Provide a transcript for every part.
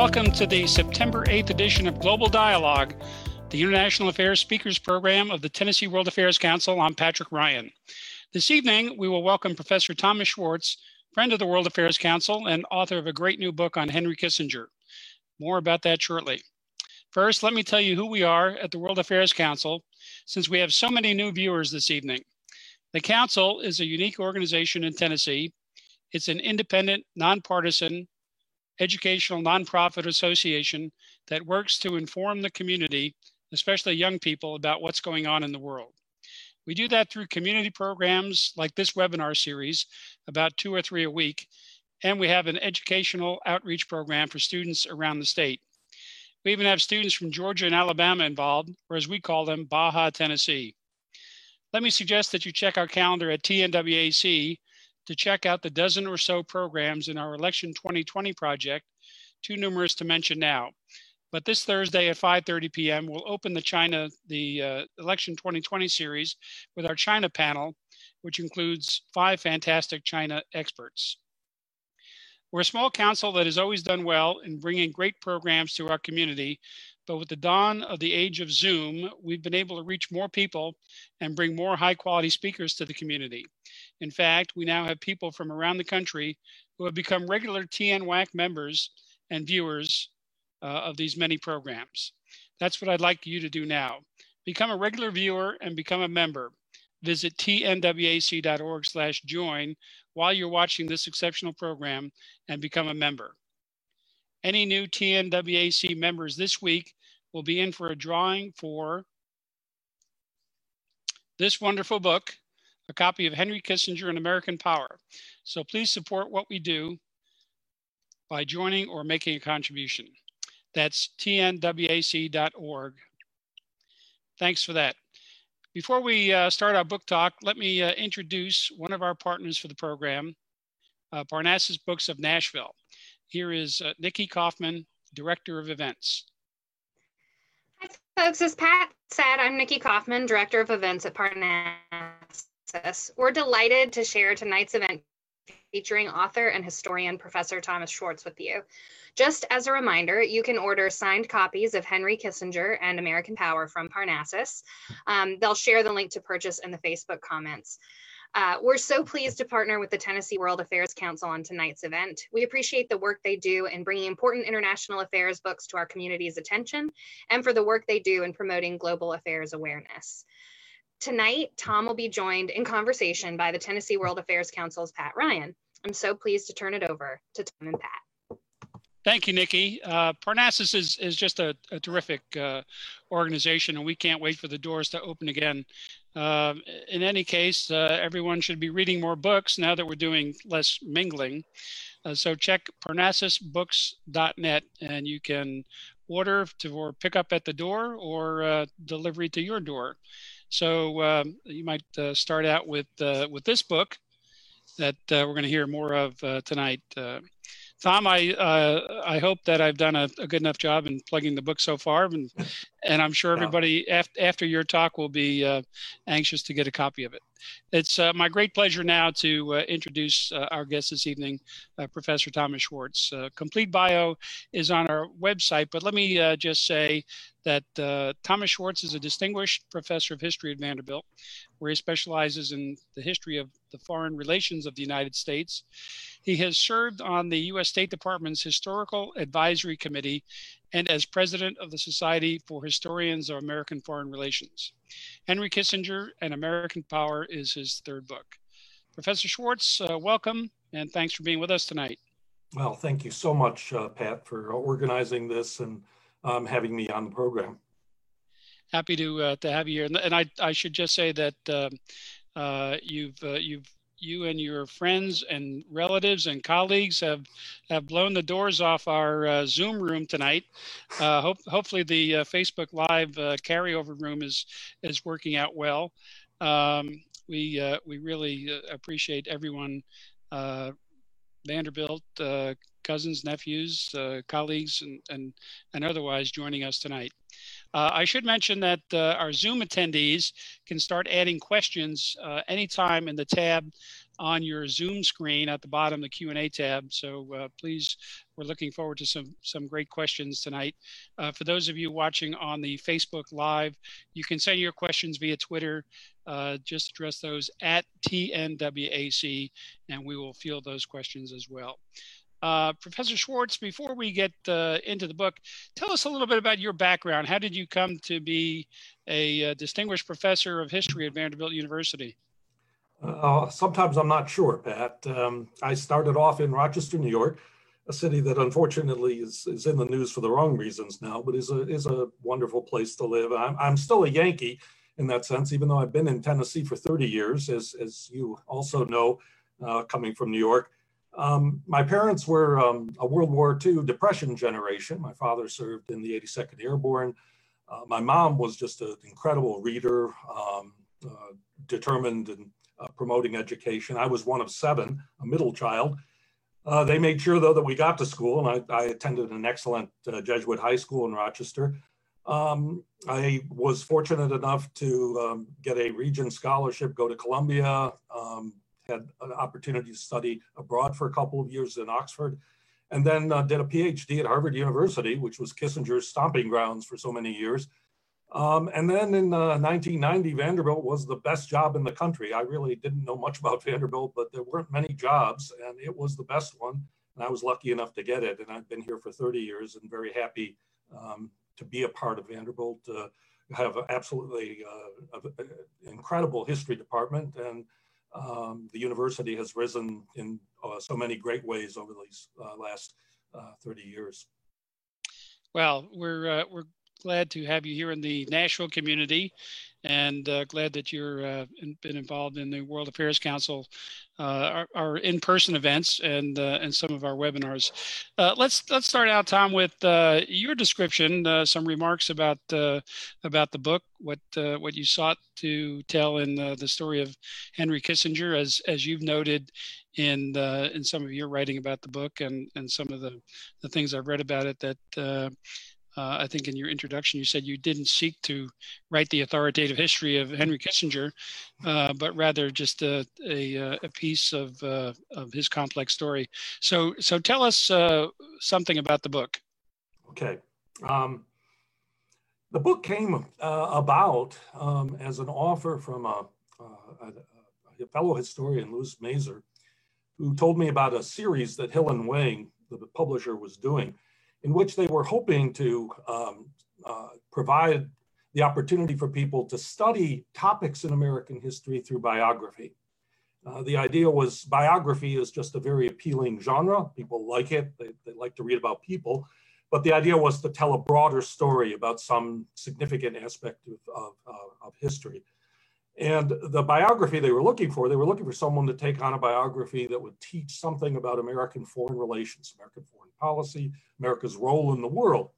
Welcome to the September 8th edition of Global Dialogue, the International Affairs Speakers Program of the Tennessee World Affairs Council. I'm Patrick Ryan. This evening, we will welcome Professor Thomas Schwartz, friend of the World Affairs Council and author of a great new book on Henry Kissinger. More about that shortly. First, let me tell you who we are at the World Affairs Council, since we have so many new viewers this evening. The Council is a unique organization in Tennessee. It's an independent, nonpartisan, educational nonprofit association that works to inform the community, especially young people, about what's going on in the world. We do that through community programs like this webinar series, about two or three a week, and we have an educational outreach program for students around the state. We even have students from Georgia and Alabama involved, or as we call them, Baja, Tennessee. Let me suggest that you check our calendar at TNWAC to check out the dozen or so programs in our Election 2020 project, too numerous to mention now. But this Thursday at 5:30 p.m., we'll open the China the uh, Election 2020 series with our China panel, which includes five fantastic China experts. We're a small council that has always done well in bringing great programs to our community, but with the dawn of the age of Zoom, we've been able to reach more people and bring more high quality speakers to the community. In fact, we now have people from around the country who have become regular TNWAC members and viewers uh, of these many programs. That's what I'd like you to do now. Become a regular viewer and become a member. Visit tnwac.org slash join while you're watching this exceptional program and become a member. Any new TNWAC members this week will be in for a drawing for this wonderful book, a copy of Henry Kissinger and American Power. So please support what we do by joining or making a contribution. That's tnwac.org. Thanks for that. Before we uh, start our book talk, let me uh, introduce one of our partners for the program, uh, Parnassus Books of Nashville. Here is uh, Nikki Kaufman, Director of Events. Folks. As Pat said, I'm Nikki Kaufman, Director of Events at Parnassus. We're delighted to share tonight's event featuring author and historian Professor Thomas Schwartz with you. Just as a reminder, you can order signed copies of Henry Kissinger and American Power from Parnassus. Um, they'll share the link to purchase in the Facebook comments. Uh, we're so pleased to partner with the Tennessee World Affairs Council on tonight's event. We appreciate the work they do in bringing important international affairs books to our community's attention and for the work they do in promoting global affairs awareness. Tonight, Tom will be joined in conversation by the Tennessee World Affairs Council's Pat Ryan. I'm so pleased to turn it over to Tom and Pat. Thank you, Nikki. Uh, Parnassus is, is just a, a terrific uh, organization, and we can't wait for the doors to open again. Uh, in any case, uh, everyone should be reading more books now that we're doing less mingling. Uh, so check parnassusbooks.net, and you can order to or pick up at the door or uh, delivery to your door. So um, you might start out with with this book that we're going to hear more of tonight. Tom, I uh, I hope that I've done a, a, good enough job in plugging the book so far, and and I'm sure everybody yeah. after after your talk will be uh, anxious to get a copy of it. It's uh, my great pleasure now to uh, introduce uh, our guest this evening, uh, Professor Thomas Schwartz. complete bio is on our website, but let me just say that Thomas Schwartz is a distinguished professor of history at Vanderbilt, where he specializes in the history of the foreign relations of the United States. He has served on the U.S. State Department's Historical Advisory Committee and as president of the Society for Historians of American Foreign Relations. Henry Kissinger and American Power is his third book. Professor Schwartz, uh, welcome and thanks for being with us tonight. Well, thank you so much, uh, Pat, for organizing this and um, having me on the program. Happy to uh, to have you here, and, and I I should just say that um, uh, you've uh, you've you and your friends and relatives and colleagues have have blown the doors off our uh, Zoom room tonight. Uh, hope, hopefully, the uh, Facebook Live uh, carryover room is is working out well. Um, we uh, we really uh, appreciate everyone, Vanderbilt, cousins, nephews, colleagues, and, and and otherwise joining us tonight. Uh, I should mention that uh, our Zoom attendees can start adding questions uh, anytime in the tab on your Zoom screen at the bottom, the Q&A tab. So uh, please, we're looking forward to some, some great questions tonight. Uh, for those of you watching on the Facebook Live, you can send your questions via Twitter. Uh, just address those at TNWAC, and we will field those questions as well. Uh, Professor Schwartz, before we get uh, into the book, tell us a little bit about your background. How did you come to be a, uh, distinguished professor of history at Vanderbilt University? Uh, sometimes I'm not sure, Pat. Um, I started off in Rochester, New York, a city that unfortunately is, is in the news for the wrong reasons now, but is a, is a wonderful place to live. I'm, I'm still a Yankee in that sense, even though I've been in Tennessee for 30 years, as, as you also know, uh, coming from New York. Um, my parents were um, a World War II Depression generation. My father served in the 82nd Airborne. Uh, my mom was just an incredible reader, um, uh, determined in uh, promoting education. I was one of seven, a middle child. Uh, they made sure, though, that we got to school, and I, I attended an excellent uh, Jesuit high school in Rochester. Um, I was fortunate enough to um, get a Regents scholarship, go to Columbia, um, had an opportunity to study abroad for a couple of years in Oxford, and then uh, did a PhD at Harvard University, which was Kissinger's stomping grounds for so many years. Um, and then in uh, 1990, Vanderbilt was the best job in the country. I really didn't know much about Vanderbilt, but there weren't many jobs, and it was the best one. And I was lucky enough to get it. And I've been here for 30 years and very happy um, to be a part of Vanderbilt. Uh, have absolutely uh, incredible history department, and um, the university has risen in uh, so many great ways over these uh, last uh, 30 years. Well, we're uh, we're glad to have you here in the Nashville community and uh, glad that you're uh, been involved in the World Affairs Council, uh, our, our, in-person events and uh, and some of our webinars. Uh, let's let's start out, Tom, with uh, your description, some remarks about about the book, what what you sought to tell in the story of Henry Kissinger, as as you've noted in in some of your writing about the book and and some of the the things I've read about it that uh, I think in your introduction, you said you didn't seek to write the authoritative history of Henry Kissinger, uh, but rather just a, a, a piece of, uh, of his complex story. So, so tell us uh, something about the book. Okay. Um, the book came uh, about um, as an offer from a, a, a fellow historian, Louis Masur, who told me about a series that Hill and Wang, the publisher, was doing in which they were hoping to um, uh, provide the opportunity for people to study topics in American history through biography. Uh, the idea was biography is just a very appealing genre. People like it, they, they like to read about people. But the idea was to tell a broader story about some significant aspect of, of, uh, of history. And the biography they were looking for, they were looking for someone to take on a biography that would teach something about American foreign relations, American foreign policy, America's role in the world.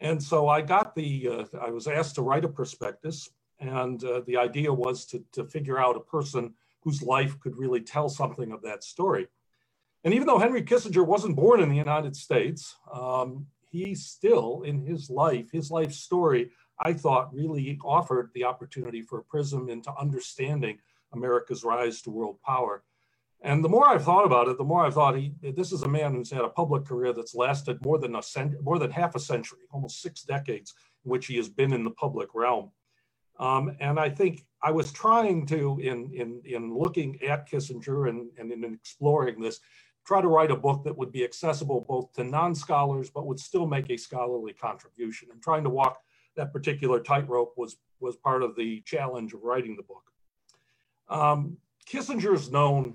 And so I got the, uh, I was asked to write a prospectus. And uh, the idea was to, to figure out a person whose life could really tell something of that story. And even though Henry Kissinger wasn't born in the United States, um, he still, in his life, his life story I thought really offered the opportunity for a prism into understanding America's rise to world power. And the more I've thought about it, the more I've thought he, this is a man who's had a public career that's lasted more than a cent, more than half a century, almost six decades, in which he has been in the public realm. Um, and I think I was trying to, in in in looking at Kissinger and, and in exploring this, try to write a book that would be accessible both to non-scholars, but would still make a scholarly contribution. And trying to walk that particular tightrope was, was part of the challenge of writing the book. Um, Kissinger is known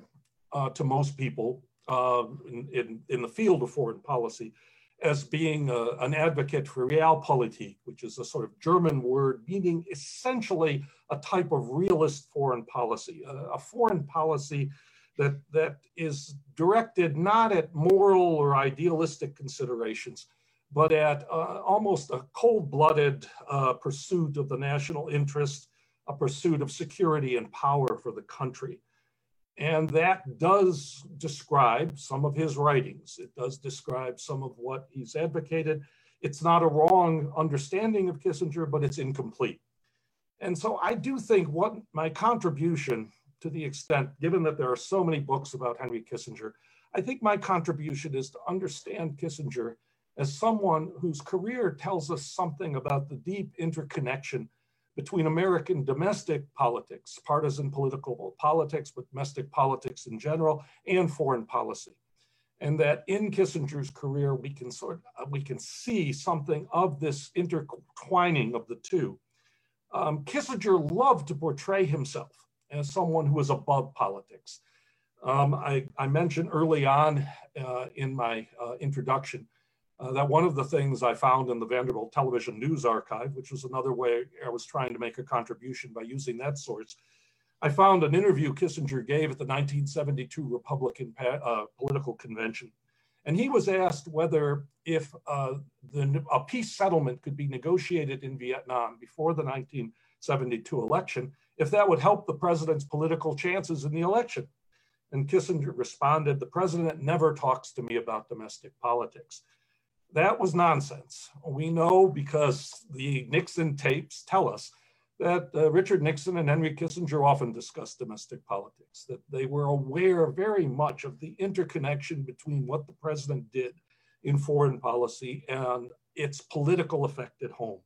uh, to most people uh, in, in, in, the field of foreign policy as being a, an advocate for realpolitik, which is a sort of German word meaning essentially a type of realist foreign policy, a, a foreign policy that, that is directed not at moral or idealistic considerations, but at uh, almost a cold-blooded uh, pursuit of the national interest, a pursuit of security and power for the country. And that does describe some of his writings. It does describe some of what he's advocated. It's not a wrong understanding of Kissinger, but it's incomplete. And so I do think what my contribution to the extent, given that there are so many books about Henry Kissinger, I think my contribution is to understand Kissinger as someone whose career tells us something about the deep interconnection between American domestic politics, partisan political politics, but domestic politics in general, and foreign policy. And that in Kissinger's career, we can sort of, we can see something of this intertwining of the two. Um, Kissinger loved to portray himself as someone who was above politics. Um, I, I, mentioned early on uh, in my uh, introduction uh, that one of the things I found in the Vanderbilt Television News Archive, which was another way I was trying to make a contribution by using that source, I found an interview Kissinger gave at the 1972 Republican uh, political convention. And he was asked whether if uh, the, a peace settlement could be negotiated in Vietnam before the 1972 election, if that would help the president's political chances in the election. And Kissinger responded, the president never talks to me about domestic politics. That was nonsense. We know because the Nixon tapes tell us that uh, Richard Nixon and Henry Kissinger often discussed domestic politics, that they were aware very much of the interconnection between what the president did in foreign policy and its political effect at home.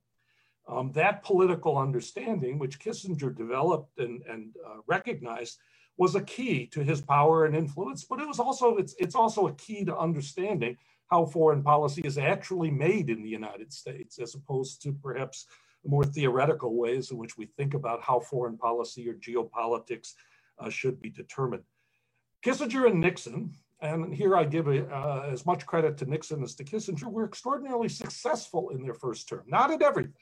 Um, that political understanding, which Kissinger developed and, and uh, recognized, was a key to his power and influence. But it was also it's it's also a key to understanding how foreign policy is actually made in the United States, as opposed to perhaps more theoretical ways in which we think about how foreign policy or geopolitics uh, should be determined. Kissinger and Nixon, and here I give uh, as much credit to Nixon as to Kissinger, were extraordinarily successful in their first term. Not at everything,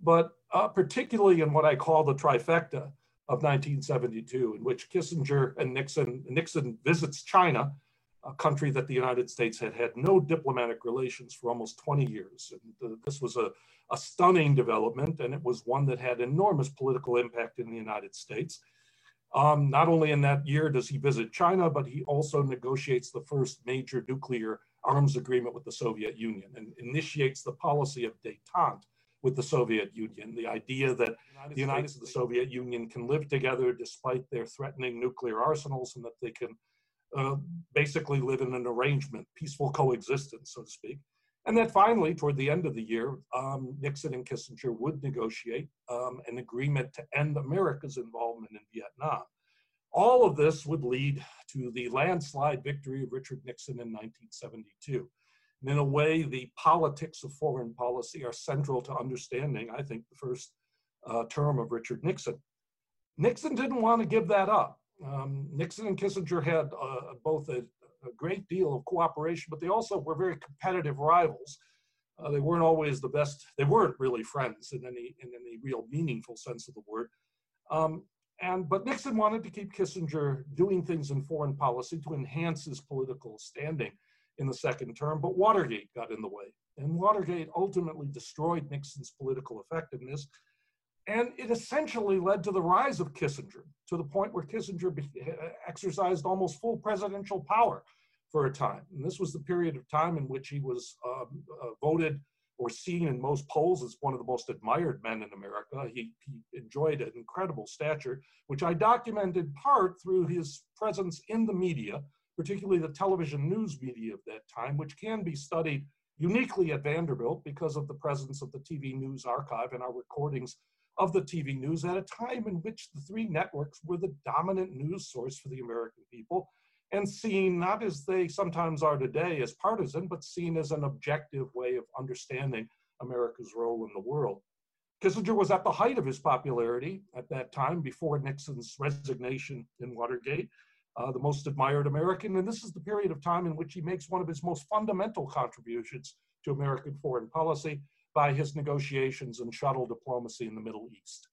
but uh, particularly in what I call the trifecta of 1972, in which Kissinger and Nixon, Nixon visits China, a country that the United States had had no diplomatic relations for almost 20 years. And this was a, a stunning development, and it was one that had enormous political impact in the United States. Um, not only in that year does he visit China, but he also negotiates the first major nuclear arms agreement with the Soviet Union and initiates the policy of detente with the Soviet Union. The idea that United the United States and the Soviet Union can live together despite their threatening nuclear arsenals and that they can uh, basically live in an arrangement, peaceful coexistence, so to speak. And then finally, toward the end of the year, um, Nixon and Kissinger would negotiate um, an agreement to end America's involvement in Vietnam. All of this would lead to the landslide victory of Richard Nixon in 1972. And in a way, the politics of foreign policy are central to understanding, I think, the first uh, term of Richard Nixon. Nixon didn't want to give that up. Um, Nixon and Kissinger had uh, both a, a, great deal of cooperation, but they also were very competitive rivals. Uh, they weren't always the best. They weren't really friends in any in any real meaningful sense of the word. Um, and but Nixon wanted to keep Kissinger doing things in foreign policy to enhance his political standing in the second term, but Watergate got in the way. And Watergate ultimately destroyed Nixon's political effectiveness. And it essentially led to the rise of Kissinger to the point where Kissinger exercised almost full presidential power for a time. And this was the period of time in which he was um, uh, voted or seen in most polls as one of the most admired men in America. He, he enjoyed an incredible stature, which I documented part through his presence in the media particularly the television news media of that time, which can be studied uniquely at Vanderbilt because of the presence of the TV news archive and our recordings of the TV news at a time in which the three networks were the dominant news source for the American people and seen not as they sometimes are today as partisan, but seen as an objective way of understanding America's role in the world. Kissinger was at the height of his popularity at that time before Nixon's resignation in Watergate uh, the most admired American. And this is the period of time in which he makes one of his most fundamental contributions to American foreign policy by his negotiations and shuttle diplomacy in the Middle East.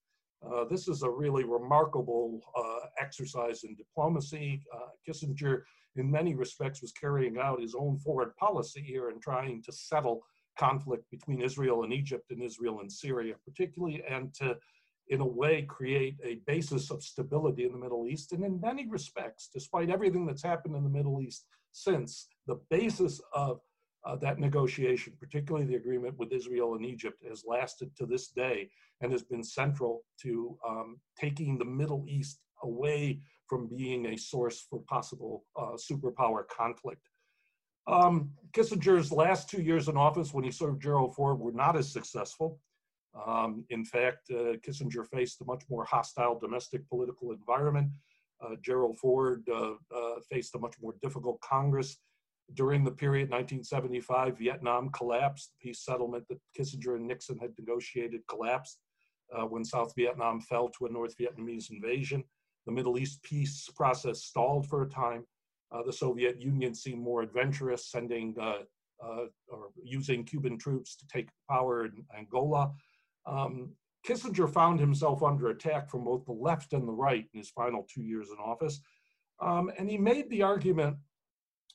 Uh, this is a really remarkable uh, exercise in diplomacy. Uh, Kissinger, in many respects, was carrying out his own foreign policy here and trying to settle conflict between Israel and Egypt and Israel and Syria, particularly, and to in a way, create a basis of stability in the Middle East. And in many respects, despite everything that's happened in the Middle East since, the basis of uh, that negotiation, particularly the agreement with Israel and Egypt, has lasted to this day and has been central to um, taking the Middle East away from being a source for possible uh, superpower conflict. Um, Kissinger's last two years in office, when he served Gerald Ford, were not as successful. Um, in fact, uh, Kissinger faced a much more hostile domestic political environment. Uh, Gerald Ford uh, uh, faced a much more difficult Congress. During the period 1975, Vietnam collapsed. The peace settlement that Kissinger and Nixon had negotiated collapsed uh, when South Vietnam fell to a North Vietnamese invasion. The Middle East peace process stalled for a time. Uh, the Soviet Union seemed more adventurous, sending uh, uh, or using Cuban troops to take power in Angola. Um, Kissinger found himself under attack from both the left and the right in his final two years in office. Um, and he made the argument,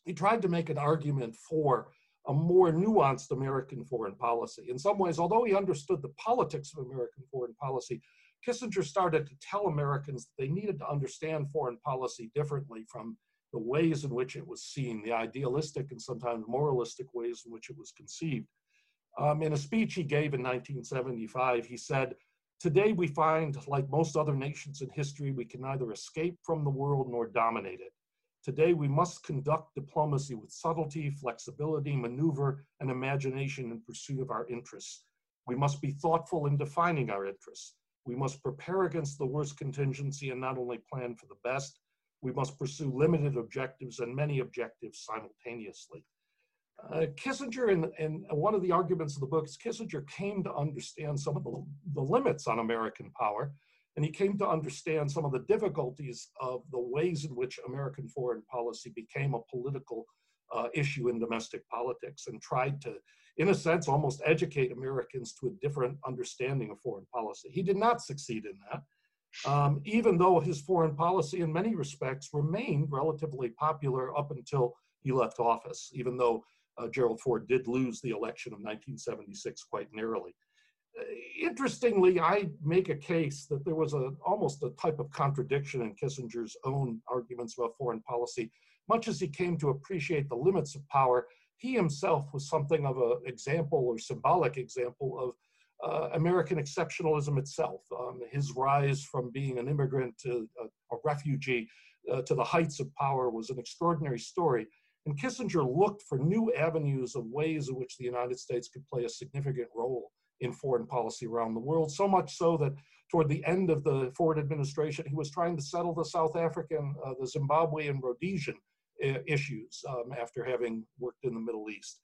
he tried to make an argument for a more nuanced American foreign policy. In some ways, although he understood the politics of American foreign policy, Kissinger started to tell Americans that they needed to understand foreign policy differently from the ways in which it was seen, the idealistic and sometimes moralistic ways in which it was conceived. Um, in a speech he gave in 1975, he said, Today we find, like most other nations in history, we can neither escape from the world nor dominate it. Today we must conduct diplomacy with subtlety, flexibility, maneuver, and imagination in pursuit of our interests. We must be thoughtful in defining our interests. We must prepare against the worst contingency and not only plan for the best, we must pursue limited objectives and many objectives simultaneously. Uh, Kissinger, and, one of the arguments of the book is Kissinger came to understand some of the, the limits on American power, and he came to understand some of the difficulties of the ways in which American foreign policy became a political uh, issue in domestic politics and tried to, in a sense, almost educate Americans to a different understanding of foreign policy. He did not succeed in that um, even though his foreign policy in many respects remained relatively popular up until he left office, even though uh, Gerald Ford did lose the election of 1976 quite narrowly. Interestingly, I make a case that there was a, almost a type of contradiction in Kissinger's own arguments about foreign policy. Much as he came to appreciate the limits of power, he himself was something of an example or symbolic example of uh, American exceptionalism itself. Um, his rise from being an immigrant to a, a refugee uh, to the heights of power was an extraordinary story. And Kissinger looked for new avenues of ways in which the United States could play a significant role in foreign policy around the world, so much so that toward the end of the Ford administration, he was trying to settle the South African, uh, the Zimbabwean, and Rhodesian uh, issues um, after having worked in the Middle East.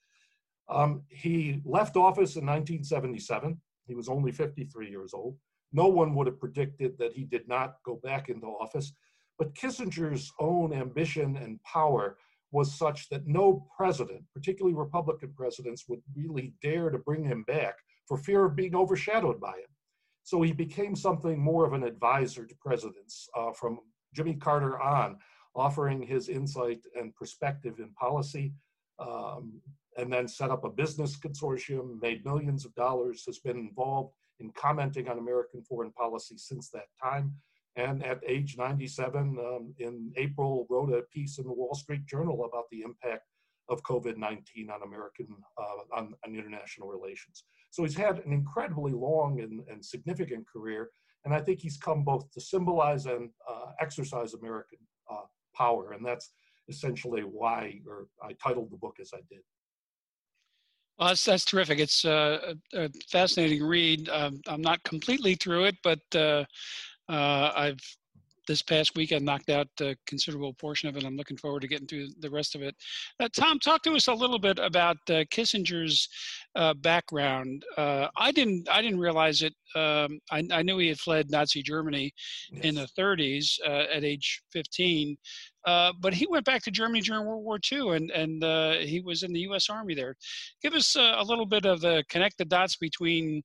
Um, he left office in 1977. He was only 53 years old. No one would have predicted that he did not go back into office. But Kissinger's own ambition and power was such that no president, particularly Republican presidents, would really dare to bring him back for fear of being overshadowed by him. So he became something more of an advisor to presidents uh, from Jimmy Carter on, offering his insight and perspective in policy. Um, and then set up a business consortium, made millions of dollars, has been involved in commenting on American foreign policy since that time. And at age 97, um, in April, wrote a piece in the Wall Street Journal about the impact of COVID-19 on American, uh, on, on, international relations. So he's had an incredibly long and, and, significant career. And I think he's come both to symbolize and uh, exercise American uh, power. And that's essentially why, or I titled the book as I did. Well, that's, that's terrific. It's uh, a, a, fascinating read. Um, I'm not completely through it, but uh, uh, I've this past weekend knocked out a considerable portion of it. I'm looking forward to getting through the rest of it. Uh, Tom, talk to us a little bit about uh, Kissinger's uh, background. Uh, I didn't I didn't realize it. Um, I, I, knew he had fled Nazi Germany yes. in the 30s uh, at age 15, uh, but he went back to Germany during World War II, and and he was in the U.S. Army there. Give us a little bit of the connect the dots between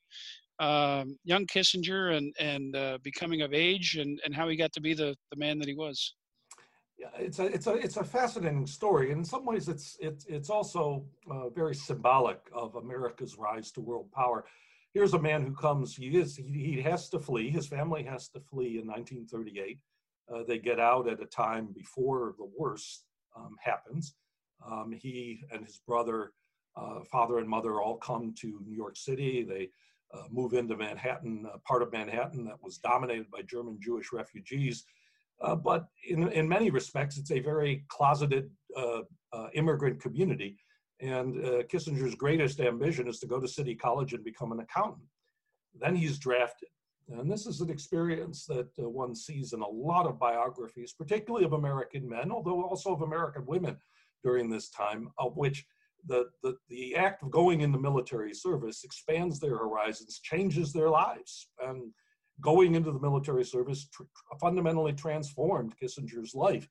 um, young Kissinger and and uh, becoming of age and and how he got to be the the man that he was. Yeah, it's a it's a it's a fascinating story, in some ways, it's it's it's also uh, very symbolic of America's rise to world power. Here's a man who comes. He is he, he has to flee. His family has to flee in 1938. Uh, they get out at a time before the worst um, happens. Um, he and his brother uh, father and mother all come to New York City. They uh, move into Manhattan, uh, part of Manhattan that was dominated by German Jewish refugees. Uh, but in, in many respects, it's a very closeted uh, uh, immigrant community. And Kissinger's greatest ambition is to go to City College and become an accountant. Then he's drafted. And this is an experience that one sees in a lot of biographies, particularly of American men, although also of American women during this time, of which the, the, the act of going into military service expands their horizons, changes their lives. And going into the military service tr- fundamentally transformed Kissinger's life.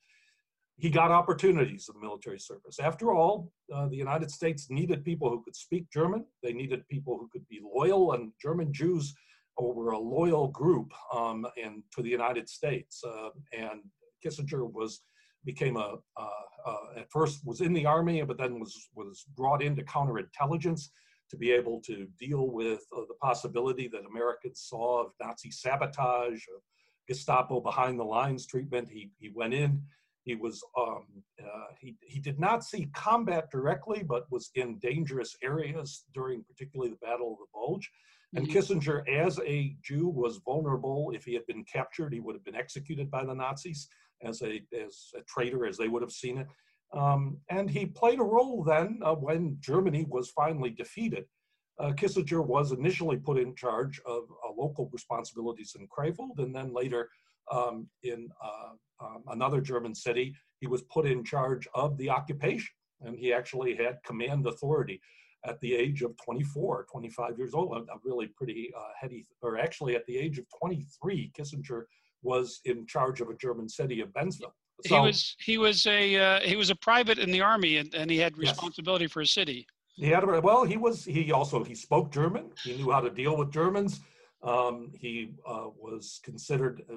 He got opportunities the military service. After all, uh, the United States needed people who could speak German. They needed people who could be loyal, and German Jews were a loyal group um, and to the United States. Uh, and Kissinger was became a uh, uh, at first was in the army, but then was was brought into counterintelligence to be able to deal with uh, the possibility that Americans saw of Nazi sabotage, of Gestapo behind the lines treatment. He he went in. He was um, uh, he he did not see combat directly, but was in dangerous areas during particularly the Battle of the Bulge. And mm-hmm. Kissinger, as a Jew, was vulnerable. If he had been captured, he would have been executed by the Nazis as a as a traitor, as they would have seen it. Um, and he played a role then uh, when Germany was finally defeated. Uh, Kissinger was initially put in charge of uh, local responsibilities in Krefeld, and then later um, in uh, um, another German city, he was put in charge of the occupation. And he actually had command authority at the age of 24, 25 years old, a, really pretty uh, heady, or actually at the age of 23, Kissinger was in charge of a German city of Bensheim. So, he was he was a uh, he was a private in the army, and, and he had responsibility yes. for a city. He had well, he was he also he spoke German. He knew how to deal with Germans. Um, he uh, was considered uh,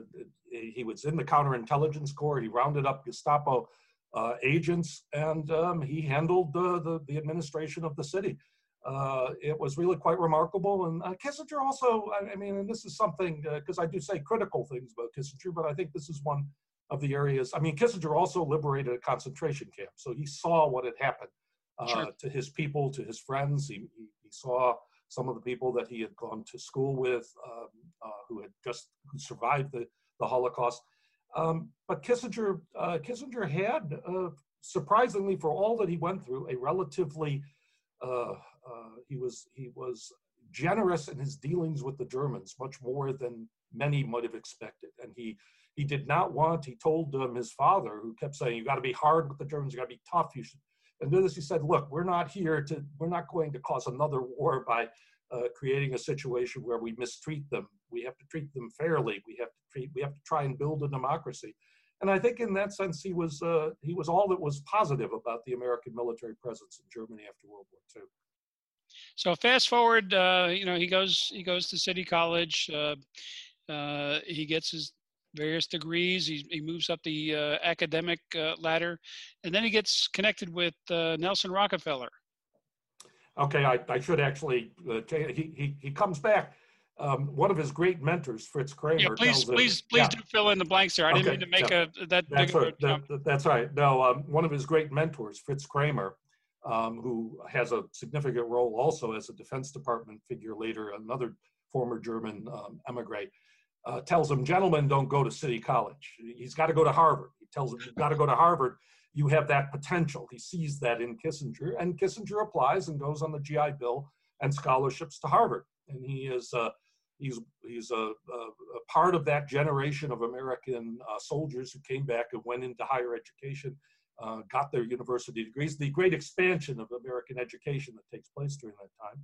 he was in the counterintelligence corps. He rounded up Gestapo uh, agents, and um, he handled the, the, the administration of the city. Uh, it was really quite remarkable. And uh, Kissinger also, I, I, mean, and this is something because uh, I do say critical things about Kissinger, but I think this is one of the areas. I mean, Kissinger also liberated a concentration camp, so he saw what had happened uh, sure. to his people, to his friends. He, he, he, saw some of the people that he had gone to school with, um, uh, who had just who survived the, the Holocaust. Um, but Kissinger, uh, Kissinger had, uh, surprisingly, for all that he went through, a relatively uh, he was he was generous in his dealings with the Germans, much more than many might have expected, and he he did not want, he told um, his father, who kept saying, you got to be hard with the Germans, you got to be tough, you should. And to this, he said, look, we're not here to, we're not going to cause another war by uh, creating a situation where we mistreat them. We have to treat them fairly. We have to treat, we have to try and build a democracy. And I think in that sense, he was, uh, he was all that was positive about the American military presence in Germany after World War II. So fast forward, uh, you know, he goes he goes to City College. Uh, uh, he gets his various degrees. He, he moves up the uh, academic uh, ladder, and then he gets connected with uh, Nelson Rockefeller. Okay, I, I should actually uh, he, he he comes back. Um, one of his great mentors, Fritz Kraemer. Yeah, please, please, him, please yeah. do fill in the blanks there. I didn't mean to make yeah. a that. That's right. That, that's right. No, um, one of his great mentors, Fritz Kraemer, um, who has a significant role also as a Defense Department figure later, another former German um, emigre uh, tells him, gentlemen, don't go to City College. He's got to go to Harvard. He tells him, you've got to go to Harvard. You have that potential. He sees that in Kissinger, and Kissinger applies and goes on the GI Bill and scholarships to Harvard. And he is uh, he's he's a, a, a, part of that generation of American uh, soldiers who came back and went into higher education, uh, got their university degrees. The great expansion of American education that takes place during that time.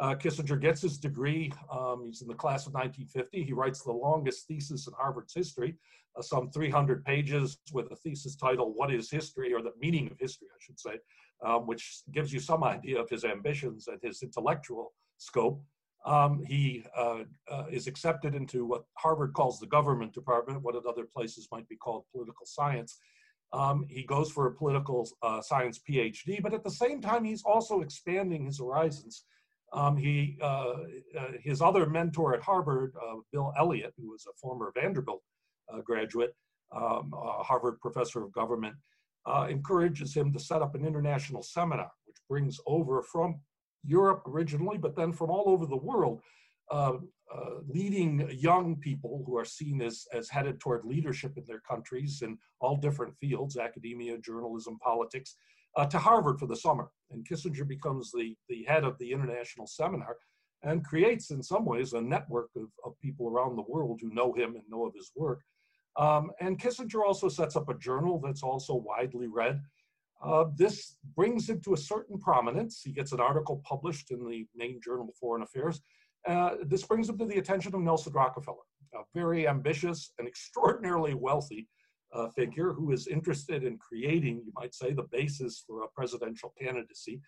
Uh, Kissinger gets his degree. Um, he's in the class of 1950. He writes the longest thesis in Harvard's history, uh, some 300 pages with a thesis title, What is History, or the meaning of history, I should say, um, which gives you some idea of his ambitions and his intellectual scope. Um, he uh, uh is accepted into what Harvard calls the government department, what at other places might be called political science. Um, he goes for a political uh, science PhD, but at the same time, he's also expanding his horizons. Um, he, uh, uh, his other mentor at Harvard, uh, Bill Elliott, who was a former Vanderbilt uh, graduate, um, Harvard professor of government, uh, encourages him to set up an international seminar, which brings over from Europe originally, but then from all over the world, uh, leading young people who are seen as, as headed toward leadership in their countries in all different fields academia, journalism, politics uh, to Harvard for the summer. And Kissinger becomes the, the head of the international seminar and creates, in some ways, a network of, of people around the world who know him and know of his work. Um, and Kissinger also sets up a journal that's also widely read. Uh, this brings him to a certain prominence. He gets an article published in the main journal Foreign Affairs. Uh, this brings him to the attention of Nelson Rockefeller, a very ambitious and extraordinarily wealthy uh, figure who is interested in creating, you might say, the basis for a presidential candidacy.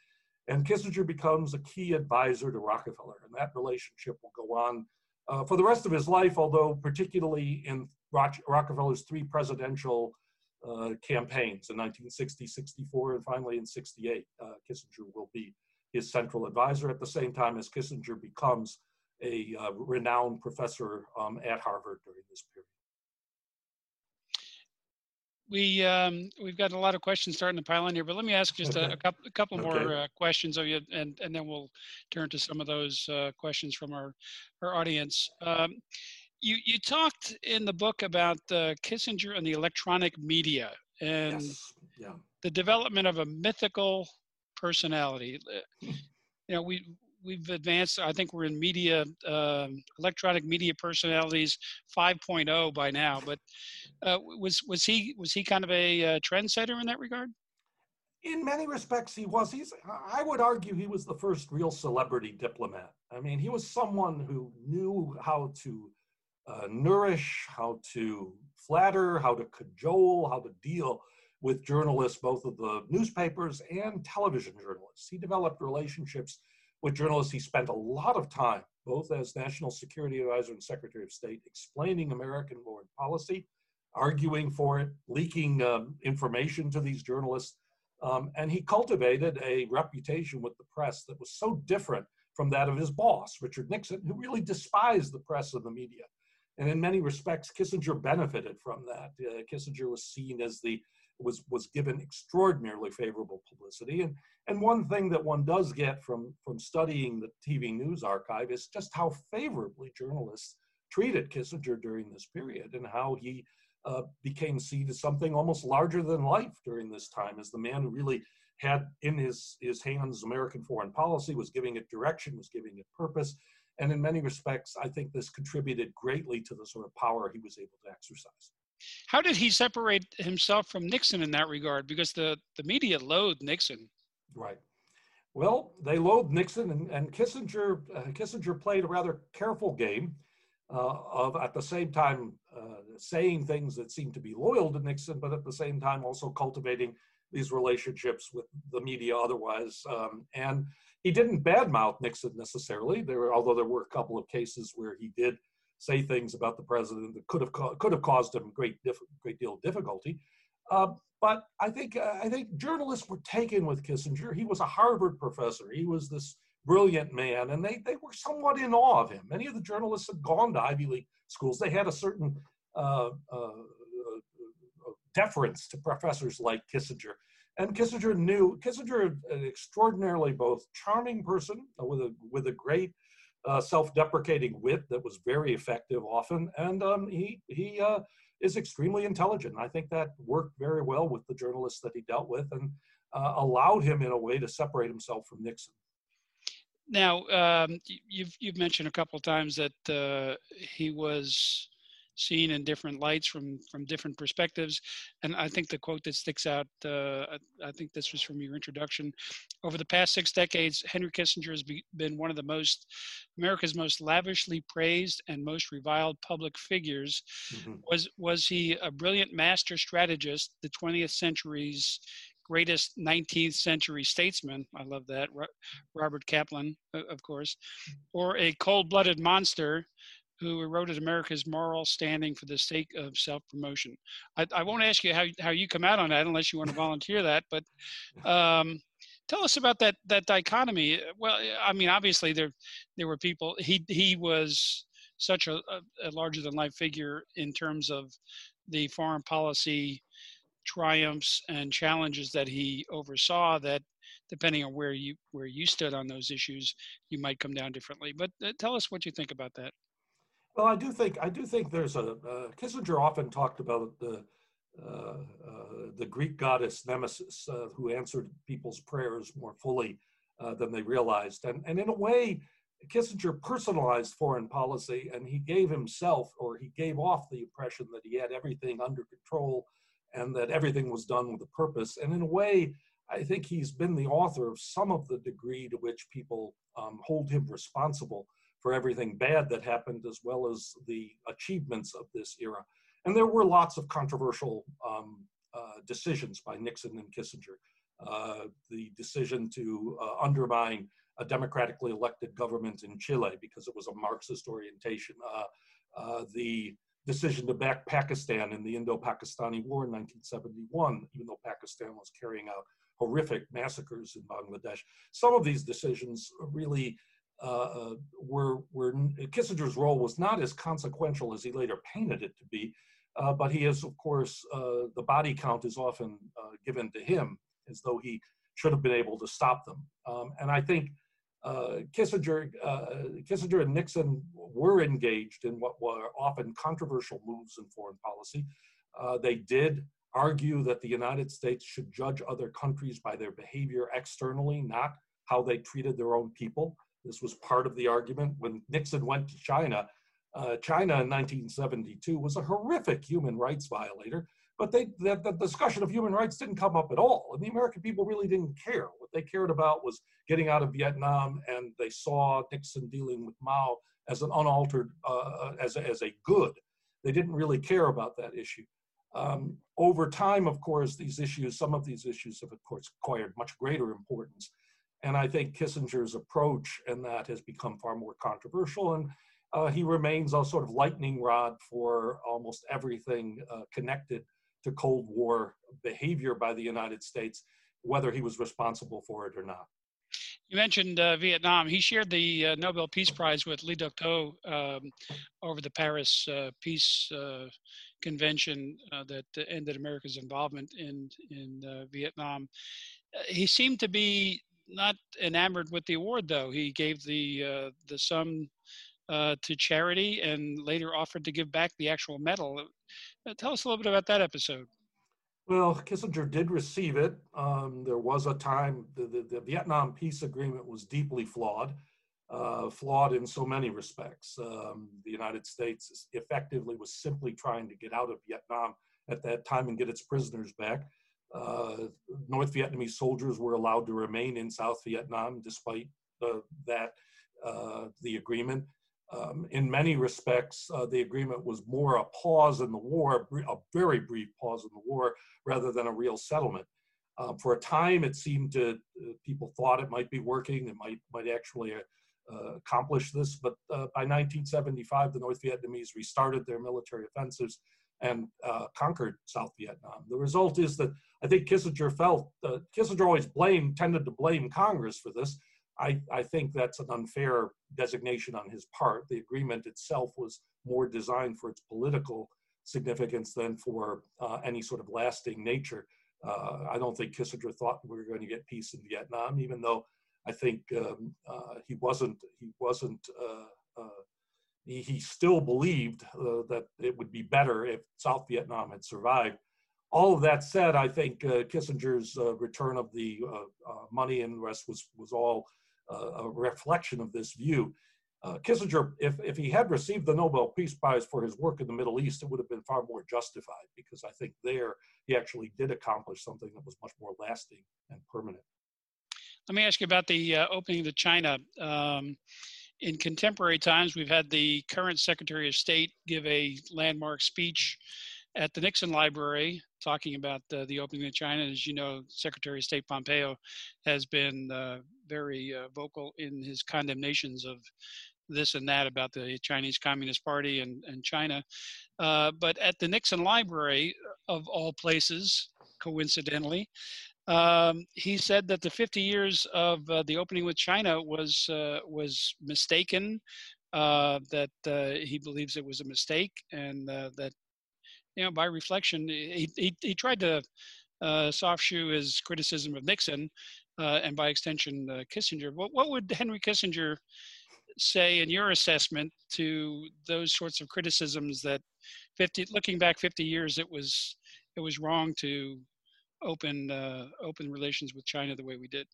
And Kissinger becomes a key advisor to Rockefeller, and that relationship will go on uh, for the rest of his life, although particularly in Rock Rockefeller's three presidential uh, campaigns in 1960, 64, and finally in 68, uh, Kissinger will be his central advisor at the same time as Kissinger becomes a uh, renowned professor um, at Harvard during this period we um, we've got a lot of questions starting to pile in here, but let me ask just okay. a, a, couple a couple okay. more uh, questions of you, and and then we'll turn to some of those uh, questions from our our audience. Um, you you talked in the book about uh, Kissinger and the electronic media and yes. yeah. the development of a mythical personality. You know, we we've advanced. I think we're in media, uh, electronic media personalities 5.0 by now. But uh, was was he was he kind of a uh, trendsetter in that regard? In many respects, he was. He's. I would argue he was the first real celebrity diplomat. I mean, he was someone who knew how to uh, nourish, how to flatter, how to cajole, how to deal with journalists, both of the newspapers and television journalists. He developed relationships with journalists, he spent a lot of time, both as National Security Advisor and Secretary of State, explaining American foreign policy, arguing for it, leaking um, information to these journalists. Um, and he cultivated a reputation with the press that was so different from that of his boss, Richard Nixon, who really despised the press and the media. And in many respects, Kissinger benefited from that. Uh, Kissinger was seen as the was was given extraordinarily favorable publicity. And and one thing that one does get from from studying the TV news archive is just how favorably journalists treated Kissinger during this period and how he uh, became seen as something almost larger than life during this time as the man who really had in his his hands American foreign policy, was giving it direction, was giving it purpose. And in many respects, I think this contributed greatly to the sort of power he was able to exercise. How did he separate himself from Nixon in that regard? Because the, the media loathed Nixon. Right. Well, they loathed Nixon, and, and Kissinger uh, Kissinger played a rather careful game uh, of at the same time uh, saying things that seemed to be loyal to Nixon, but at the same time also cultivating these relationships with the media otherwise. Um, and he didn't badmouth Nixon necessarily. There, although there were a couple of cases where he did say things about the president that could have could have caused him great great deal of difficulty. Uh, but I think uh, I think journalists were taken with Kissinger. He was a Harvard professor. He was this brilliant man, and they they were somewhat in awe of him. Many of the journalists had gone to Ivy League schools. They had a certain uh, uh, uh deference to professors like Kissinger. And Kissinger knew Kissinger, an extraordinarily both charming person with a with a great uh, self-deprecating wit that was very effective often, and um, he he uh, is extremely intelligent. I think that worked very well with the journalists that he dealt with, and uh, allowed him in a way to separate himself from Nixon. Now, um, you've you've mentioned a couple of times that uh, he was seen in different lights from from different perspectives. And i think the quote that sticks out uh, i think this was from your introduction. Over the past six decades henry kissinger has be, been one of the most america's most lavishly praised and most reviled public figures. Mm-hmm. was was he a brilliant master strategist the 20th century's greatest 19th century statesman i love that robert kaplan of course or a cold-blooded monster who eroded America's moral standing for the sake of self-promotion. I, I, won't ask you how, how you come out on that unless you want to volunteer that, but um, tell us about that that dichotomy. Well, I mean, obviously there there were people. He he was such a, a, a larger than life figure in terms of the foreign policy triumphs and challenges that he oversaw that depending on where you where you stood on those issues you might come down differently but uh, tell us what you think about that well i do think i do think there's a uh, kissinger often talked about the uh, uh the greek goddess nemesis uh, who answered people's prayers more fully uh, than they realized and, and in a way kissinger personalized foreign policy and he gave himself or he gave off the impression that he had everything under control and that everything was done with a purpose. And in a way, I think he's been the author of some of the degree to which people um, hold him responsible for everything bad that happened, as well as the achievements of this era. And there were lots of controversial um, uh, decisions by Nixon and Kissinger. Uh, the decision to uh, undermine a democratically elected government in Chile because it was a Marxist orientation. Uh, uh, the decision to back Pakistan in the Indo-Pakistani War in 1971, even though Pakistan was carrying out horrific massacres in Bangladesh. Some of these decisions really uh, uh, were, were Kissinger's role was not as consequential as he later painted it to be, uh, but he is, of course, uh, the body count is often uh, given to him as though he should have been able to stop them. Um, and I think uh, Kissinger, Kissinger and Nixon were engaged in what were often controversial moves in foreign policy. They did argue that the United States should judge other countries by their behavior externally, not how they treated their own people. This was part of the argument when Nixon went to China. Uh, China in 1972 was a horrific human rights violator but they, the, the, discussion of human rights didn't come up at all. And the American people really didn't care. What they cared about was getting out of Vietnam, and they saw Nixon dealing with Mao as an unaltered, uh, as, a, as a good. They didn't really care about that issue. Um, over time, of course, these issues, some of these issues have, of course, acquired much greater importance. And I think Kissinger's approach and that has become far more controversial. And uh, he remains a sort of lightning rod for almost everything uh, connected to Cold War behavior by the United States, whether he was responsible for it or not. You mentioned uh, Vietnam. He shared the uh, Nobel Peace Prize with Le Duc Tho um, over the Paris uh, Peace uh, Convention that ended America's involvement in in Vietnam. he seemed to be not enamored with the award, though. He gave the the sum to charity and later offered to give back the actual medal. Uh, tell us a little bit about that episode. Well, Kissinger did receive it. Um, there was a time the, the, the, Vietnam peace agreement was deeply flawed, uh, flawed in so many respects. Um, the United States effectively was simply trying to get out of Vietnam at that time and get its prisoners back. Uh, North Vietnamese soldiers were allowed to remain in South Vietnam despite uh, that uh, the agreement. Um, in many respects, uh, the agreement was more a pause in the war, a very brief pause in the war, rather than a real settlement. Um, for a time, it seemed to uh, people thought it might be working, it might might actually uh, accomplish this. But uh, by 1975, the North Vietnamese restarted their military offensives and uh, conquered South Vietnam. The result is that I think Kissinger felt uh, Kissinger always blamed tended to blame Congress for this I, I think that's an unfair designation on his part. The agreement itself was more designed for its political significance than for uh, any sort of lasting nature. Uh, I don't think Kissinger thought we were going to get peace in Vietnam, even though I think um, uh, he wasn't. He wasn't. Uh, uh, he, he, still believed uh, that it would be better if South Vietnam had survived. All of that said, I think Kissinger's return of the money and the rest was was all a reflection of this view. Uh, Kissinger, if, if he had received the Nobel Peace Prize for his work in the Middle East, it would have been far more justified because I think there he actually did accomplish something that was much more lasting and permanent. Let me ask you about the uh, opening to China. Um, in contemporary times, we've had the current Secretary of State give a landmark speech at the Nixon Library talking about uh, the opening of China. As you know, Secretary of State Pompeo has been uh, very uh, vocal in his condemnations of this and that about the Chinese Communist Party and, and China. Uh, but at the Nixon Library, of all places, coincidentally, um, he said that the 50 years of uh, the opening with China was uh, was mistaken. Uh, that uh, he believes it was a mistake, and uh, that you know, by reflection, he, he, he tried to uh, soft shoe his criticism of Nixon and by extension Kissinger. What, what would Henry Kissinger say in your assessment to those sorts of criticisms that 50 looking back 50 years it was it was wrong to open uh, open relations with China the way we did?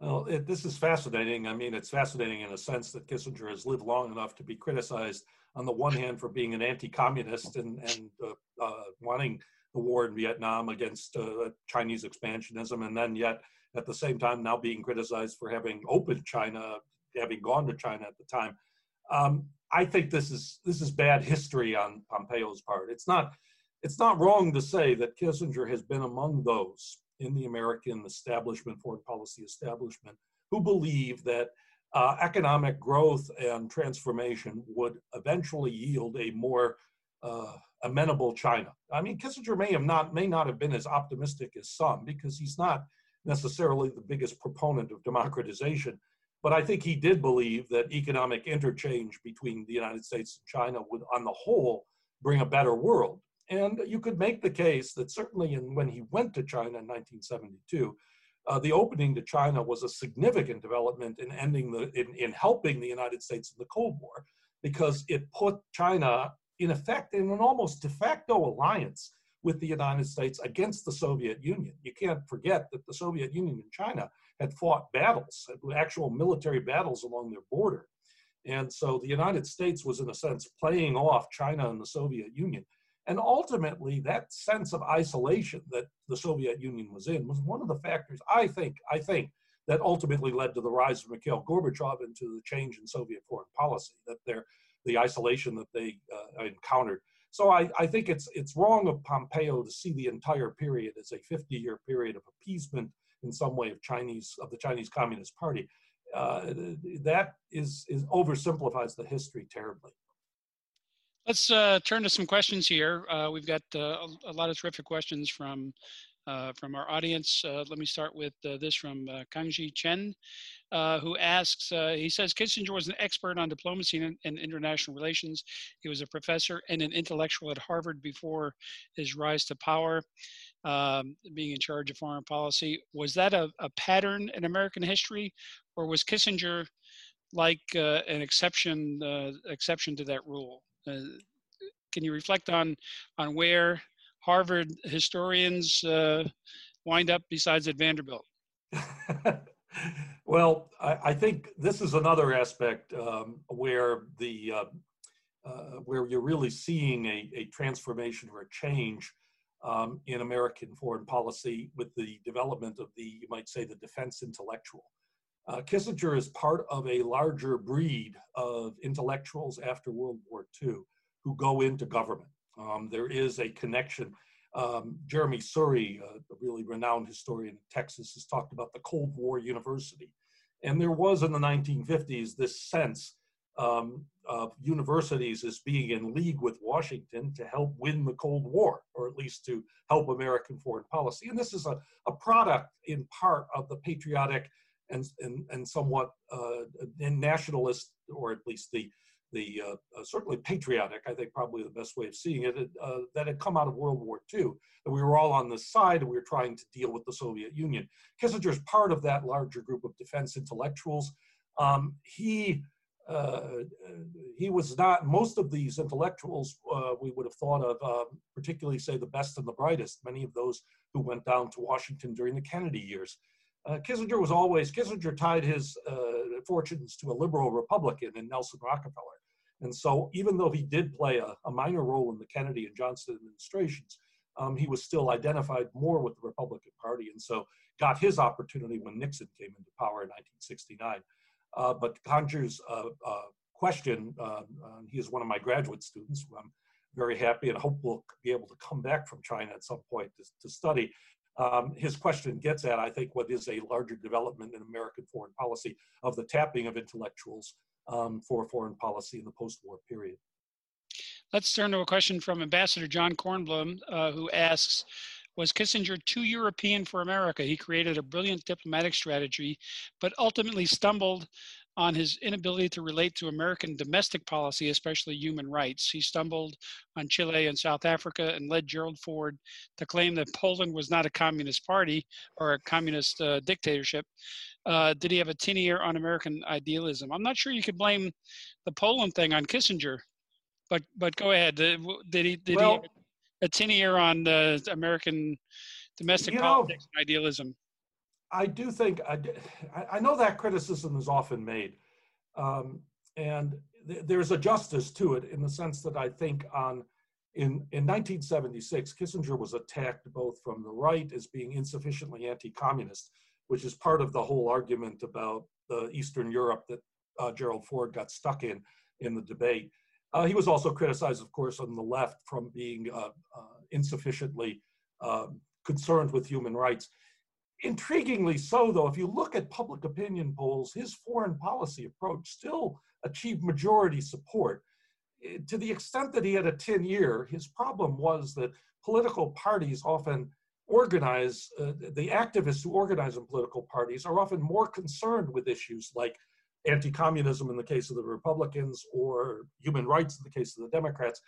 Well, it, this is fascinating. I mean, it's fascinating in a sense that Kissinger has lived long enough to be criticized on the one hand for being an anti-communist and, and uh, uh, wanting the war in Vietnam against uh, Chinese expansionism, and then yet at the same time now being criticized for having opened China, having gone to China at the time. Um, I think this is this is bad history on Pompeo's part. It's not it's not wrong to say that Kissinger has been among those in the American establishment, foreign policy establishment, who believe that uh, economic growth and transformation would eventually yield a more uh, amenable China. I mean, Kissinger may have not may not have been as optimistic as some because he's not necessarily the biggest proponent of democratization, but I think he did believe that economic interchange between the United States and China would, on the whole, bring a better world. And you could make the case that certainly in, when he went to China in 1972, uh, the opening to China was a significant development in ending the in, in helping the United States in the Cold War because it put China in effect in an almost de facto alliance with the United States against the Soviet Union. You can't forget that the Soviet Union and China had fought battles, actual military battles along their border. And so the United States was, in a sense, playing off China and the Soviet Union. And ultimately, that sense of isolation that the Soviet Union was in was one of the factors, I think, I think, that ultimately led to the rise of Mikhail Gorbachev and to the change in Soviet foreign policy, that their, the isolation that they uh, encountered. So I, I think it's, it's wrong of Pompeo to see the entire period as a 50-year period of appeasement in some way of Chinese, of the Chinese Communist Party. Uh, that is, is oversimplifies the history terribly. Let's uh, turn to some questions here. Uh, we've got uh, a lot of terrific questions from uh, from our audience. Uh, let me start with uh, this from Kangji Chen, who asks, he says, Kissinger was an expert on diplomacy and, and, international relations. He was a professor and an intellectual at Harvard before his rise to power, um, being in charge of foreign policy. Was that a, a pattern in American history, or was Kissinger like an exception exception to that rule? Uh, can you reflect on on where Harvard historians uh, wind up besides at Vanderbilt? well, I, I, think this is another aspect um, where the uh, uh, where you're really seeing a, a transformation or a change um, in American foreign policy with the development of the, you might say, the defense intellectual. Uh, Kissinger is part of a larger breed of intellectuals after World War II who go into government. Um, there is a connection. Um, Jeremi Suri, uh, a really renowned historian in Texas, has talked about the Cold War University. And there was in the 1950s this sense um, of universities as being in league with Washington to help win the Cold War, or at least to help American foreign policy. And this is a, a product in part of the patriotic and, and, and somewhat uh, nationalist, or at least the the uh, uh, certainly patriotic, I think probably the best way of seeing it, uh, that had come out of World War II. That we were all on this side and we were trying to deal with the Soviet Union. Kissinger is part of that larger group of defense intellectuals. Um, he uh, he was not most of these intellectuals uh, we would have thought of um, particularly say the best and the brightest many of those who went down to washington during the kennedy years uh, kissinger was always kissinger tied his fortunes to a liberal republican in nelson rockefeller and so, even though he did play a, a minor role in the Kennedy and Johnson administrations, um, he was still identified more with the Republican Party, and so got his opportunity when Nixon came into power in 1969. Uh, but Kanju's uh, uh, question, uh, uh, he is one of my graduate students, who I'm very happy and hope we'll be able to come back from China at some point to, to study. Um, his question gets at, I think, what is a larger development in American foreign policy of the tapping of intellectuals um, for foreign policy in the post-war period. Let's turn to a question from Ambassador John Kornblum, uh, who asks, was Kissinger too European for America? He created a brilliant diplomatic strategy, but ultimately stumbled on his inability to relate to American domestic policy, especially human rights. He stumbled on Chile and South Africa and led Gerald Ford to claim that Poland was not a communist party or a communist uh, dictatorship. Uh, did he have a tin ear on American idealism? I'm not sure you could blame the Poland thing on Kissinger, but but go ahead. Did, he did well, he a tin ear on the American domestic politics know, and idealism? I do think I, I know that criticism is often made, um, and th- there's a justice to it in the sense that I think on in in 1976 Kissinger was attacked both from the right as being insufficiently anti-communist, which is part of the whole argument about the Eastern Europe that uh, Gerald Ford got stuck in in the debate. Uh, he was also criticized, of course, on the left from being uh, uh insufficiently um, concerned with human rights. Intriguingly so, though, if you look at public opinion polls, his foreign policy approach still achieved majority support. Eh, to the extent that he had a tin ear, his problem was that political parties often organize, uh, the activists who organize in political parties are often more concerned with issues like anti communism in the case of the Republicans or human rights in the case of the Democrats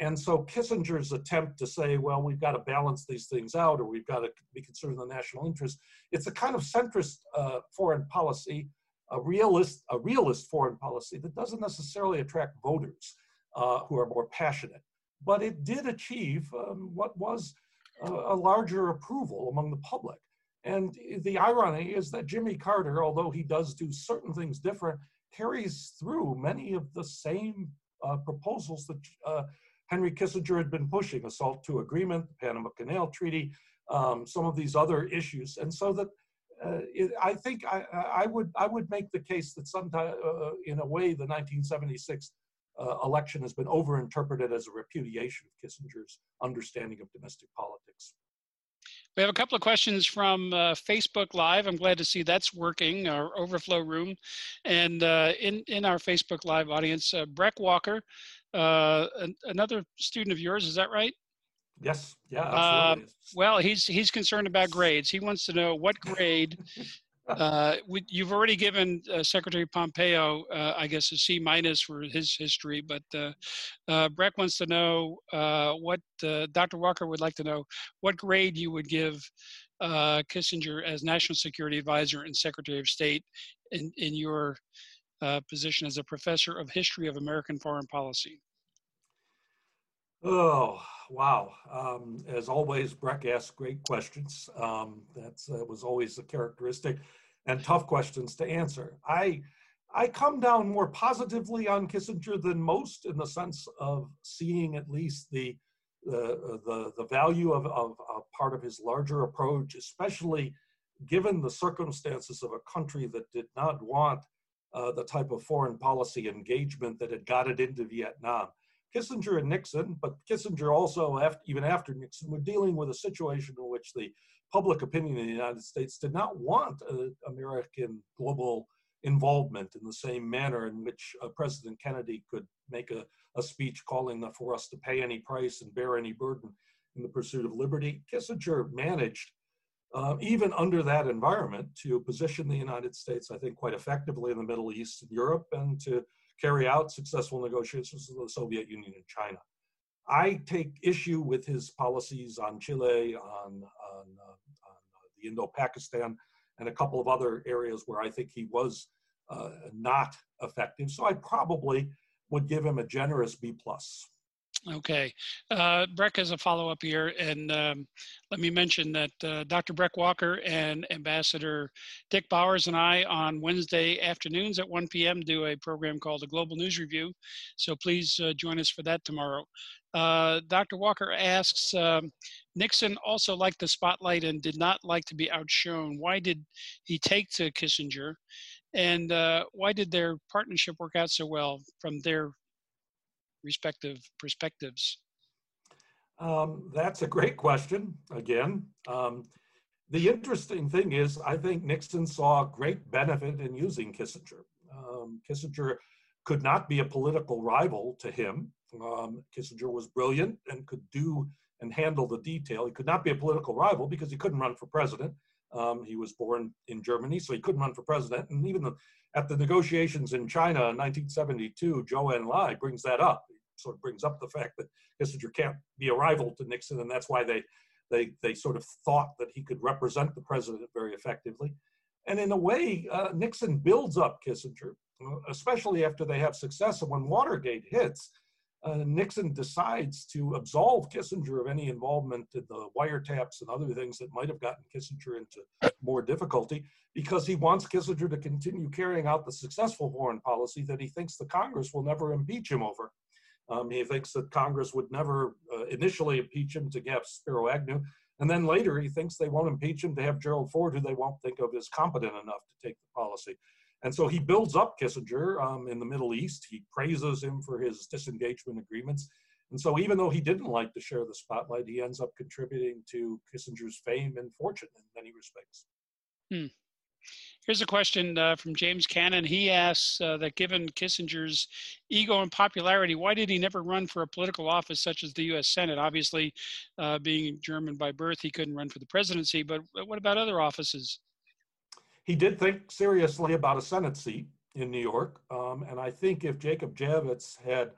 and so Kissinger's attempt to say, well, we've got to balance these things out or we've got to be concerned with the national interest, it's a kind of centrist uh, foreign policy, a realist, a realist foreign policy that doesn't necessarily attract voters uh, who are more passionate. But it did achieve um, what was a, a larger approval among the public. And the irony is that Jimmy Carter, although he does do certain things different, carries through many of the same uh, proposals that uh, Henry Kissinger had been pushing a SALT II agreement, the Panama Canal Treaty, um, some of these other issues. And so that uh, it, I think I, I, would I would make the case that sometime uh, in a way the 1976 uh, election has been overinterpreted as a repudiation of Kissinger's understanding of domestic politics. We have a couple of questions from uh, Facebook Live. I'm glad to see that's working, our overflow room. And uh, in, in our Facebook Live audience, uh, Breck Walker uh, an, another student of yours. Is that right? Yes. Yeah. Uh, well, he's he's concerned about grades. He wants to know what grade. uh, we, you've already given uh, Secretary Pompeo, uh, I guess, a C minus for his history, but uh, uh, Breck wants to know what Dr. Walker would like to know what grade you would give Kissinger as National Security Advisor and Secretary of State in in your uh, position as a professor of history of American foreign policy. Oh, wow. Um, as always, Breck asks great questions. Um, that uh, was always a characteristic and tough questions to answer. I, I come down more positively on Kissinger than most in the sense of seeing at least the, the, the, the value of, of, part of his larger approach, especially given the circumstances of a country that did not want uh, the type of foreign policy engagement that had got it into Vietnam. Kissinger and Nixon, but Kissinger also, after, even after Nixon, were dealing with a situation in which the public opinion in the United States did not want uh, American global involvement in the same manner in which uh, President Kennedy could make a, a speech calling for us to pay any price and bear any burden in the pursuit of liberty. Kissinger managed uh, even under that environment, to position the United States, I think, quite effectively in the Middle East and Europe, and to carry out successful negotiations with the Soviet Union and China. I take issue with his policies on Chile, on, on, uh, on the Indo-Pakistan, and a couple of other areas where I think he was uh, not effective. So I probably would give him a generous B plus. Okay. Uh, Breck has a follow up here. And um, let me mention that uh, Dr. Breck Walker and Ambassador Dick Bowers and I on Wednesday afternoons at 1 p.m. do a program called the Global News Review. So please uh, join us for that tomorrow. Uh, Dr. Walker asks um, Nixon also liked the spotlight and did not like to be outshone. Why did he take to Kissinger? And uh, why did their partnership work out so well from their respective perspectives? Um, that's a great question. Again, um, the interesting thing is, I think Nixon saw great benefit in using Kissinger. Um, Kissinger could not be a political rival to him. Um, Kissinger was brilliant and could do and handle the detail. He could not be a political rival because he couldn't run for president. Um, he was born in Germany, so he couldn't run for president. And even the, at the negotiations in China in 1972, Zhou Enlai brings that up. Sort of brings up the fact that Kissinger can't be a rival to Nixon, and that's why they, they, they sort of thought that he could represent the president very effectively. And in a way, uh, Nixon builds up Kissinger, uh, especially after they have success. And when Watergate hits, uh, Nixon decides to absolve Kissinger of any involvement in the wiretaps and other things that might have gotten Kissinger into more difficulty because he wants Kissinger to continue carrying out the successful foreign policy that he thinks the Congress will never impeach him over. Um, he thinks that Congress would never uh, initially impeach him to have Spiro Agnew, and then later he thinks they won't impeach him to have Gerald Ford, who they won't think of as competent enough to take the policy. And so he builds up Kissinger um, in the Middle East. He praises him for his disengagement agreements. And so even though he didn't like to share the spotlight, he ends up contributing to Kissinger's fame and fortune in many respects. Hmm. Here's a question uh, from James Cannon. He asks uh, that given Kissinger's ego and popularity, why did he never run for a political office such as the US Senate? Obviously, uh, being German by birth, he couldn't run for the presidency, but what about other offices? he did think seriously about a Senate seat in New York. Um, and I think if Jacob Javits had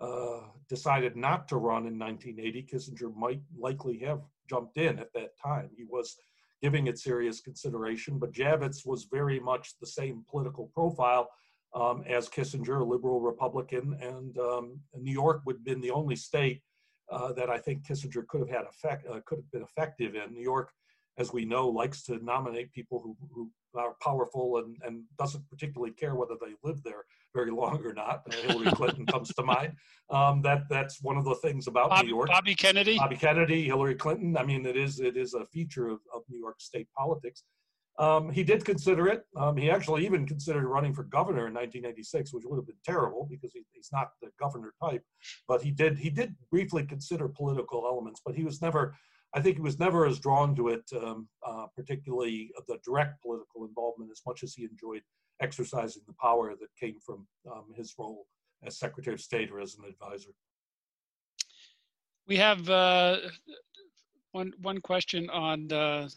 uh, decided not to run in 1980, Kissinger might likely have jumped in at that time. He was giving it serious consideration, but Javits was very much the same political profile um, as Kissinger, a liberal Republican, and um, New York would have been the only state uh, that I think Kissinger could have had effect, uh, could have been effective in. New York, as we know, likes to nominate people who, who are powerful and, and doesn't particularly care whether they live there very long or not. Uh, Hillary Clinton comes to mind. Um, that that's one of the things about New York. Bobby Kennedy. Bobby Kennedy, Hillary Clinton. I mean, it is it is a feature of, of New York state politics. Um, he did consider it. Um, he actually even considered running for governor in 1986, which would have been terrible because he, he's not the governor type. But he did he did briefly consider political elements, but he was never I think he was never as drawn to it, um, uh, particularly the direct political involvement, as much as he enjoyed exercising the power that came from um, his role as Secretary of State or as an advisor. We have uh, one one question on the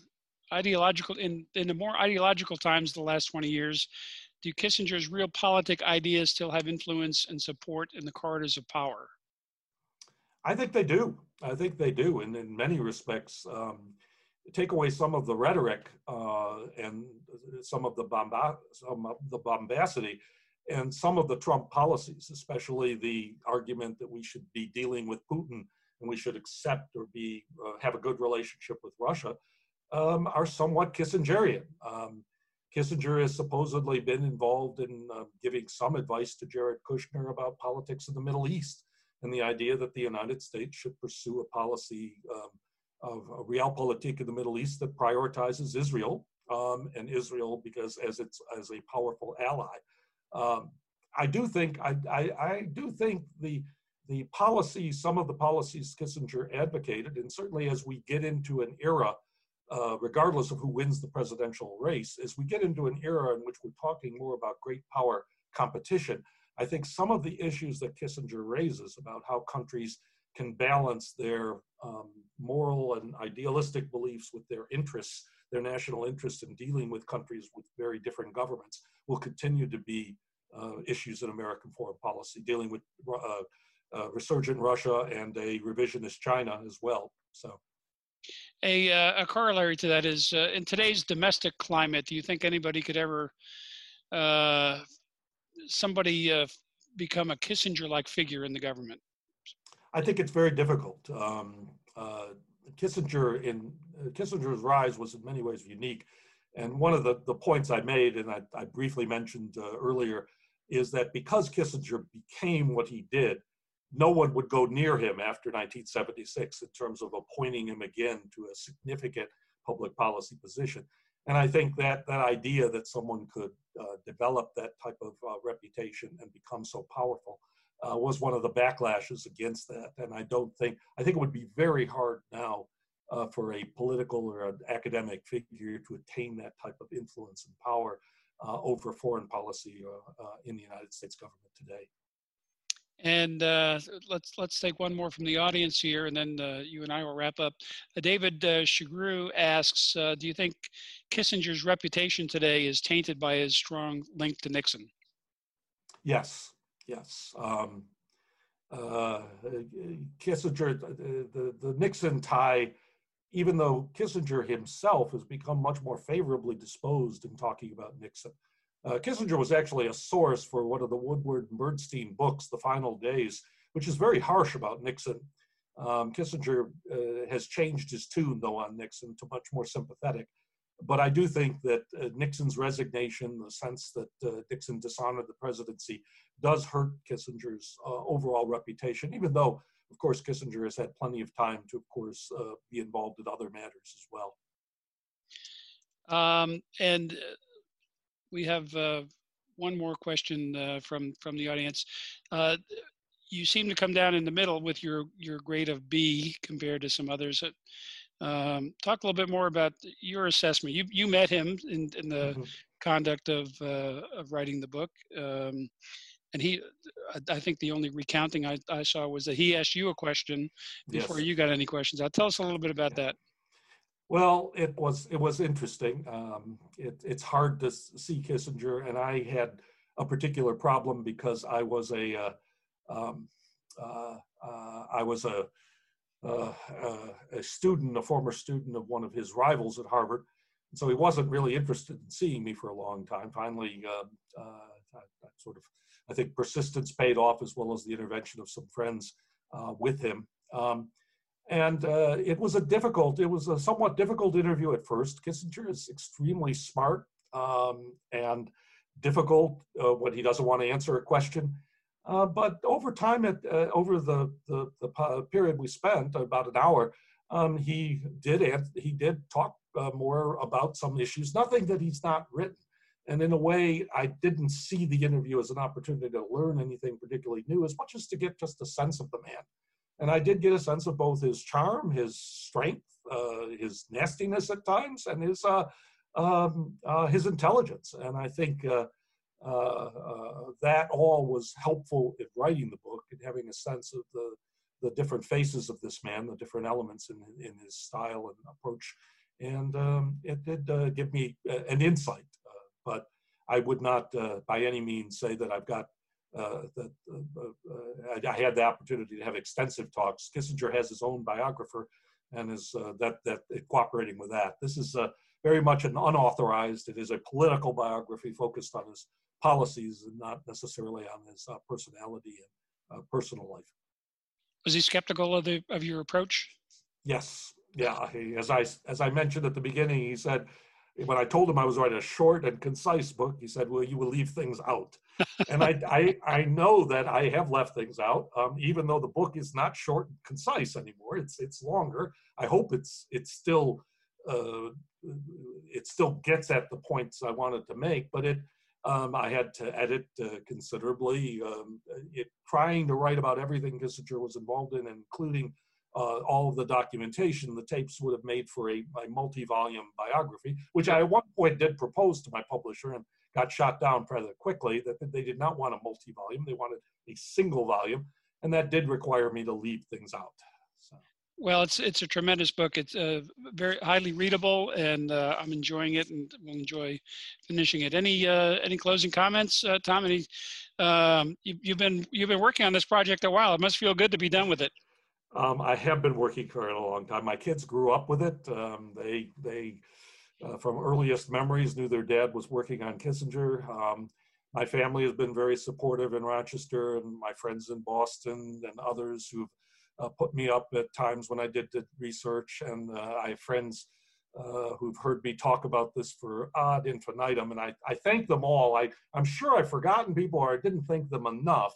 ideological in in the more ideological times the last 20 years. Do Kissinger's realpolitik ideas still have influence and support in the corridors of power? I think they do. I think they do, and in many respects, um, take away some of the rhetoric uh, and some of the bomba- some of the bombacity and some of the Trump policies, especially the argument that we should be dealing with Putin and we should accept or be uh, have a good relationship with Russia, um, are somewhat Kissingerian. Um, Kissinger has supposedly been involved in uh, giving some advice to Jared Kushner about politics in the Middle East and the idea that the United States should pursue a policy um, of a realpolitik in the Middle East that prioritizes Israel um, and Israel because as it's as a powerful ally. Um, I do think I, I, I, do think the the policies, some of the policies Kissinger advocated, and certainly as we get into an era, uh, regardless of who wins the presidential race, as we get into an era in which we're talking more about great power competition, I think some of the issues that Kissinger raises about how countries can balance their um, moral and idealistic beliefs with their interests, their national interests in dealing with countries with very different governments, will continue to be uh, issues in American foreign policy, dealing with uh, uh, resurgent Russia and a revisionist China as well. So. A, uh, a corollary to that is uh, in today's domestic climate, do you think anybody could ever uh, somebody uh, become a Kissinger-like figure in the government? I think it's very difficult. Um, uh, Kissinger in uh, Kissinger's rise was in many ways unique, and one of the, the points I made, and I, I briefly mentioned uh, earlier, is that because Kissinger became what he did, no one would go near him after 1976 in terms of appointing him again to a significant public policy position. And I think that that idea that someone could develop that type of uh, reputation and become so powerful uh, was one of the backlashes against that. And I don't think, I think it would be very hard now uh, for a political or an academic figure to attain that type of influence and power uh, over foreign policy uh, in the United States government today. And uh, let's let's take one more from the audience here, and then uh, you and I will wrap up. Uh, David uh, asks, uh, "Do you think Kissinger's reputation today is tainted by his strong link to Nixon?" Yes, yes. Um, uh, Kissinger, the, the, the Nixon tie, even though Kissinger himself has become much more favorably disposed in talking about Nixon. Uh, Kissinger was actually a source for one of the Woodward and Bernstein books, The Final Days, which is very harsh about Nixon. Um, Kissinger uh, has changed his tune, though, on Nixon to much more sympathetic. But I do think that uh, Nixon's resignation, the sense that uh, Nixon dishonored the presidency, does hurt Kissinger's uh, overall reputation, even though, of course, Kissinger has had plenty of time to, of course, uh, be involved in other matters as well. Um, and we have uh, one more question uh, from from the audience. Uh, you seem to come down in the middle with your your grade of B compared to some others. Um, talk a little bit more about your assessment. You you met him in, in the mm-hmm. conduct of uh, of writing the book. Um, and he, I think the only recounting I, I saw was that he asked you a question before yes. you got any questions. Uh, tell us a little bit about yeah. that. Well, it was it was interesting. Um, it, it's hard to see Kissinger, and I had a particular problem because I was a uh, um, uh, uh, I was a, uh, uh, a student, a former student of one of his rivals at Harvard, and so he wasn't really interested in seeing me for a long time. Finally, um, uh, I, I sort of I think persistence paid off as well as the intervention of some friends with him. Um, and uh, it was a difficult, it was a somewhat difficult interview at first. Kissinger is extremely smart um, and difficult uh, when he doesn't want to answer a question. Uh, but over time, at, uh, over the, the, the, period we spent, about an hour, um, he did he did talk uh, more about some issues, nothing that he's not written. And in a way, I didn't see the interview as an opportunity to learn anything particularly new, as much as to get just a sense of the man. And I did get a sense of both his charm, his strength, uh, his nastiness at times, and his uh, um, uh, his intelligence. And I think uh, uh, uh, that all was helpful in writing the book and having a sense of the the different faces of this man, the different elements in in his style and approach. And um, it did give me an insight, but I would not, by any means, say that I've got uh, that uh, uh, I had the opportunity to have extensive talks. Kissinger has his own biographer, and is uh, that that cooperating with that. This is very much an unauthorized. It is a political biography focused on his policies and not necessarily on his personality and personal life. Was he skeptical of the of your approach? Yes. Yeah. He, as I as I mentioned at the beginning, he said when I told him I was writing a short and concise book, he said, "Well, you will leave things out," and I, I, I know that I have left things out, um, even though the book is not short and concise anymore. It's it's longer. I hope it's it's still uh, it still gets at the points I wanted to make, but it um, I had to edit uh, considerably. Um, it trying to write about everything Kissinger was involved in, including uh, all of the documentation, the tapes would have made for a, a multi-volume biography, which I at one point did propose to my publisher and got shot down rather quickly. That they did not want a multi-volume; they wanted a single volume, and that did require me to leave things out. So. Well, it's it's a tremendous book. It's uh, very highly readable, and uh, I'm enjoying it, and will enjoy finishing it. Any uh, any closing comments, uh, Tom? Any um, you, you've been you've been working on this project a while. It must feel good to be done with it. Um, I have been working for it a long time. My kids grew up with it. Um, they they uh, from earliest memories knew their dad was working on Kissinger. Um, my family has been very supportive in Rochester, and my friends in Boston and others who've uh, put me up at times when I did the research. And uh, I have friends uh, who've heard me talk about this for ad infinitum, and I, I thank them all. I, I'm sure I've forgotten people or I didn't thank them enough.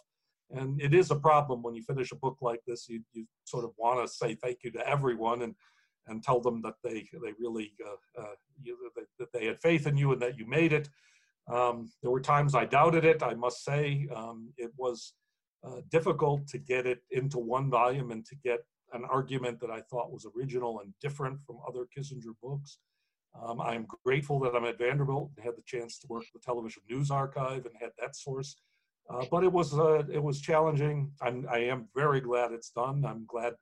And it is a problem when you finish a book like this. You, you sort of want to say thank you to everyone and and tell them that they they really uh, uh, you, that they had faith in you and that you made it. Um, there were times I doubted it. I must say um, it was uh, difficult to get it into one volume and to get an argument that I thought was original and different from other Kissinger books. Um, I'm grateful that I'm at Vanderbilt and had the chance to work with the Television News Archive and had that source Uh, but it was uh, it was challenging. I'm, I am very glad it's done. I'm glad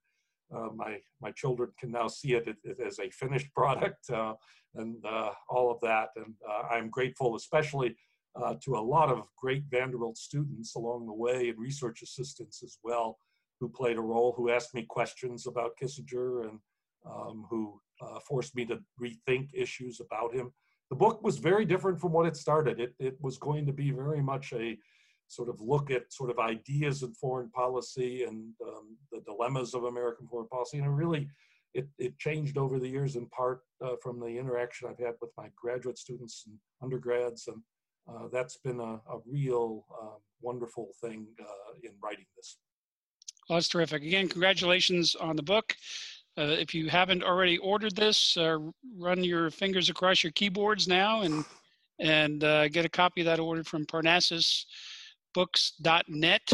uh, my my children can now see it, it, it as a finished product uh, and uh, all of that. And uh, I'm grateful, especially to a lot of great Vanderbilt students along the way and research assistants as well, who played a role, who asked me questions about Kissinger and um, who forced me to rethink issues about him. The book was very different from what it started. It, it was going to be very much a sort of look at sort of ideas in foreign policy and um, the dilemmas of American foreign policy. And it really, it, it changed over the years in part uh, from the interaction I've had with my graduate students and undergrads. And uh, that's been a, a real um, wonderful thing uh, in writing this. Well, that's terrific. Again, congratulations on the book. Uh, if you haven't already ordered this, uh, run your fingers across your keyboards now and and uh, get a copy of that ordered from Parnassus books.net.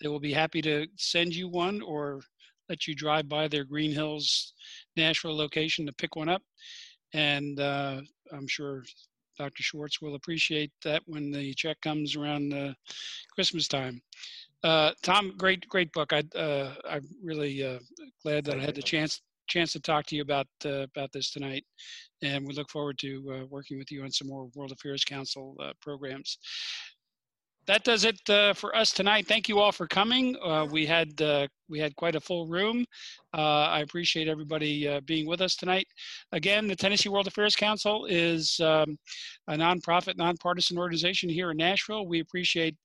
They will be happy to send you one or let you drive by their Green Hills Nashville location to pick one up. And uh, I'm sure Dr. Schwartz will appreciate that when the check comes around uh, Christmas time. Uh, Tom, great, great book. I, uh, I'm really uh, glad that I had the chance chance to talk to you about uh, about this tonight, and we look forward to uh, working with you on some more World Affairs Council uh, programs that does it uh, for us tonight. Thank you all for coming. Uh, we had uh, we had quite a full room. Uh, I appreciate everybody uh, being with us tonight. Again, the Tennessee World Affairs Council is um, a nonprofit, nonpartisan organization here in Nashville. We appreciate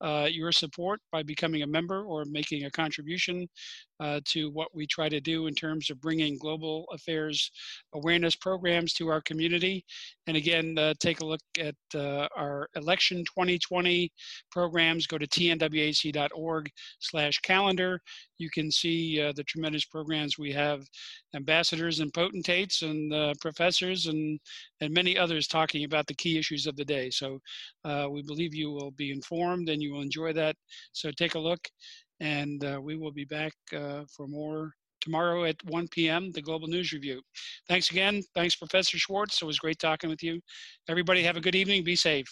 uh, your support by becoming a member or making a contribution uh, to what we try to do in terms of bringing global affairs awareness programs to our community. And again, uh, take a look at uh, our election 2020 programs. Go to tnwac.org slash calendar you can see uh, the tremendous programs we have ambassadors and potentates and uh, professors and, and many others talking about the key issues of the day. So uh, we believe you will be informed and you will enjoy that. So take a look and uh, we will be back uh, for more tomorrow at 1 p.m., the Global News Review. Thanks again. Thanks, Professor Schwartz. It was great talking with you. Everybody have a good evening. Be safe.